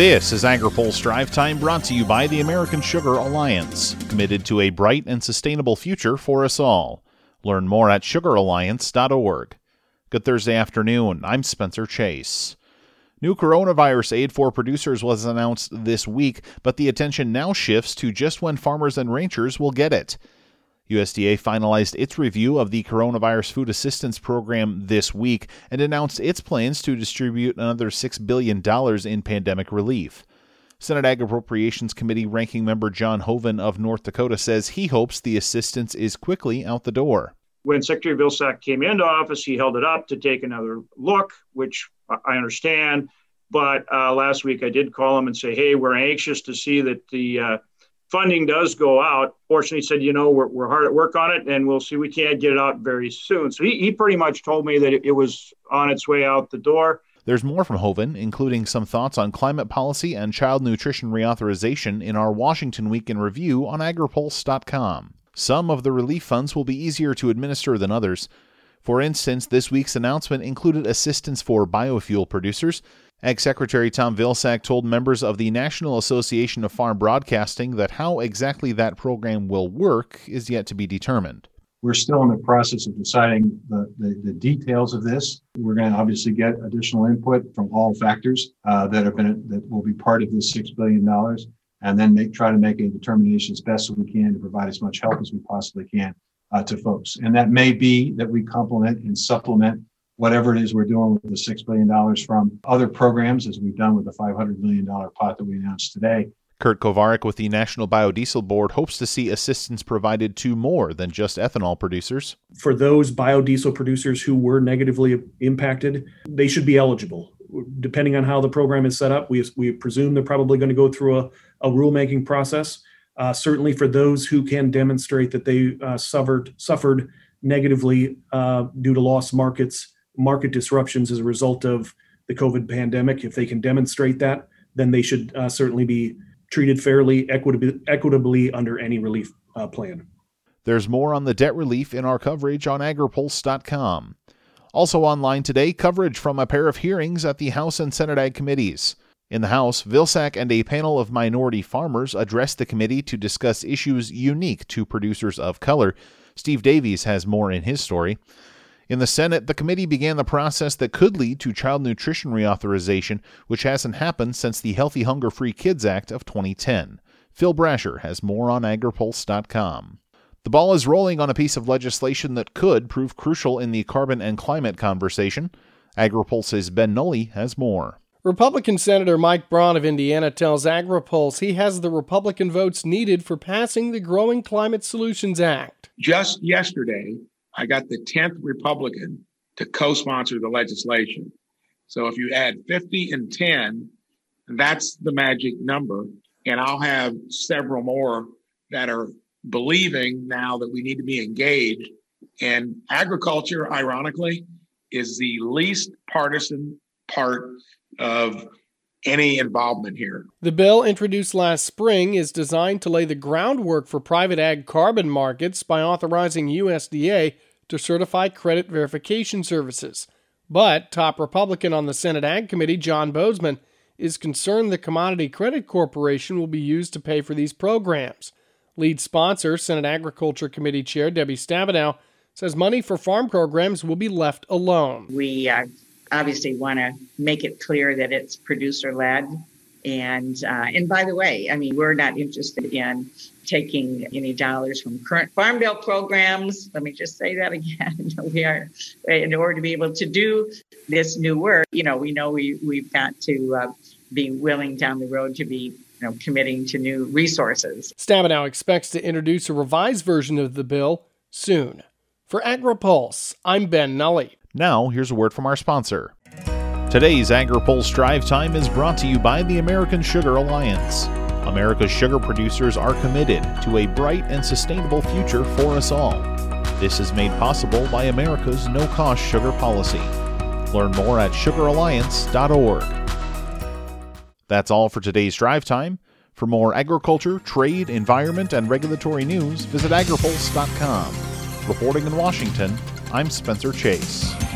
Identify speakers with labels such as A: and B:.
A: This is AgriPulse Drive Time brought to you by the American Sugar Alliance, committed to a bright and sustainable future for us all. Learn more at sugaralliance.org. Good Thursday afternoon. I'm Spencer Chase. New coronavirus aid for producers was announced this week, but the attention now shifts to just when farmers and ranchers will get it. USDA finalized its review of the Coronavirus Food Assistance Program this week and announced its plans to distribute another $6 billion in pandemic relief. Senate Ag Appropriations Committee ranking member John Hoeven of North Dakota says he hopes the assistance is quickly out the door.
B: When Secretary Vilsack came into office, he held it up to take another look, which I understand. But uh, last week I did call him and say, hey, we're anxious to see that the uh, funding does go out. Fortunately, he said, you know, we're, we're hard at work on it and we'll see we can't get it out very soon. So he, he pretty much told me that it, it was on its way out the door.
A: There's more from Hoeven, including some thoughts on climate policy and child nutrition reauthorization in our Washington Week in Review on agripulse.com. Some of the relief funds will be easier to administer than others. For instance, this week's announcement included assistance for biofuel producers, Ag Secretary Tom Vilsack told members of the National Association of Farm Broadcasting that how exactly that program will work is yet to be determined.
C: We're still in the process of deciding the, the, the details of this. We're going to obviously get additional input from all factors uh, that have been that will be part of this six billion dollars, and then make try to make a determination as best as we can to provide as much help as we possibly can uh, to folks. And that may be that we complement and supplement whatever it is we're doing with the $6 billion from other programs, as we've done with the $500 million pot that we announced today.
A: Kurt Kovarik with the National Biodiesel Board hopes to see assistance provided to more than just ethanol producers.
D: For those biodiesel producers who were negatively impacted, they should be eligible. Depending on how the program is set up, we, we presume they're probably going to go through a, a rulemaking process. Uh, certainly, for those who can demonstrate that they uh, suffered suffered negatively uh, due to lost markets market disruptions as a result of the COVID pandemic. If they can demonstrate that, then they should uh, certainly be treated fairly, equitably, equitably under any relief uh, plan.
A: There's more on the debt relief in our coverage on agripulse.com. Also online today, coverage from a pair of hearings at the House and Senate Ag committees. In the House, Vilsack and a panel of minority farmers addressed the committee to discuss issues unique to producers of color. Steve Davies has more in his story. In the Senate, the committee began the process that could lead to child nutrition reauthorization, which hasn't happened since the Healthy Hunger Free Kids Act of 2010. Phil Brasher has more on agripulse.com. The ball is rolling on a piece of legislation that could prove crucial in the carbon and climate conversation. AgriPulse's Ben Nuelle has more.
E: Republican Senator Mike Braun of Indiana tells AgriPulse he has the Republican votes needed for passing the Growing Climate Solutions Act.
F: Just yesterday, I got the 10th Republican to co sponsor the legislation. So if you add 50 and 10, that's the magic number. And I'll have several more that are believing now that we need to be engaged. And agriculture, ironically, is the least partisan part of any involvement here.
E: The bill introduced last spring is designed to lay the groundwork for private ag carbon markets by authorizing USDA to certify credit verification services. But top Republican on the Senate Ag Committee, John Boozman, is concerned the Commodity Credit Corporation will be used to pay for these programs. Lead sponsor, Senate Agriculture Committee Chair Debbie Stabenow, says money for farm programs will be left alone.
G: We uh, obviously want to make it clear that it's producer led. And uh, and by the way, I mean we're not interested in taking any dollars from current farm bill programs. Let me just say that again. we are in order to be able to do this new work. You know, we know we we've got to uh, be willing down the road to be you know, committing to new resources.
E: Stabenow expects to introduce a revised version of the bill soon. For AgriPulse, I'm Ben Nuelle.
A: Now, here's a word from our sponsor. Today's AgriPulse Drive Time is brought to you by the American Sugar Alliance. America's sugar producers are committed to a bright and sustainable future for us all. This is made possible by America's no cost sugar policy. Learn more at sugaralliance.org. That's all for today's drive time. For more agriculture, trade, environment, and regulatory news, visit agripulse.com. Reporting in Washington, I'm Spencer Chase.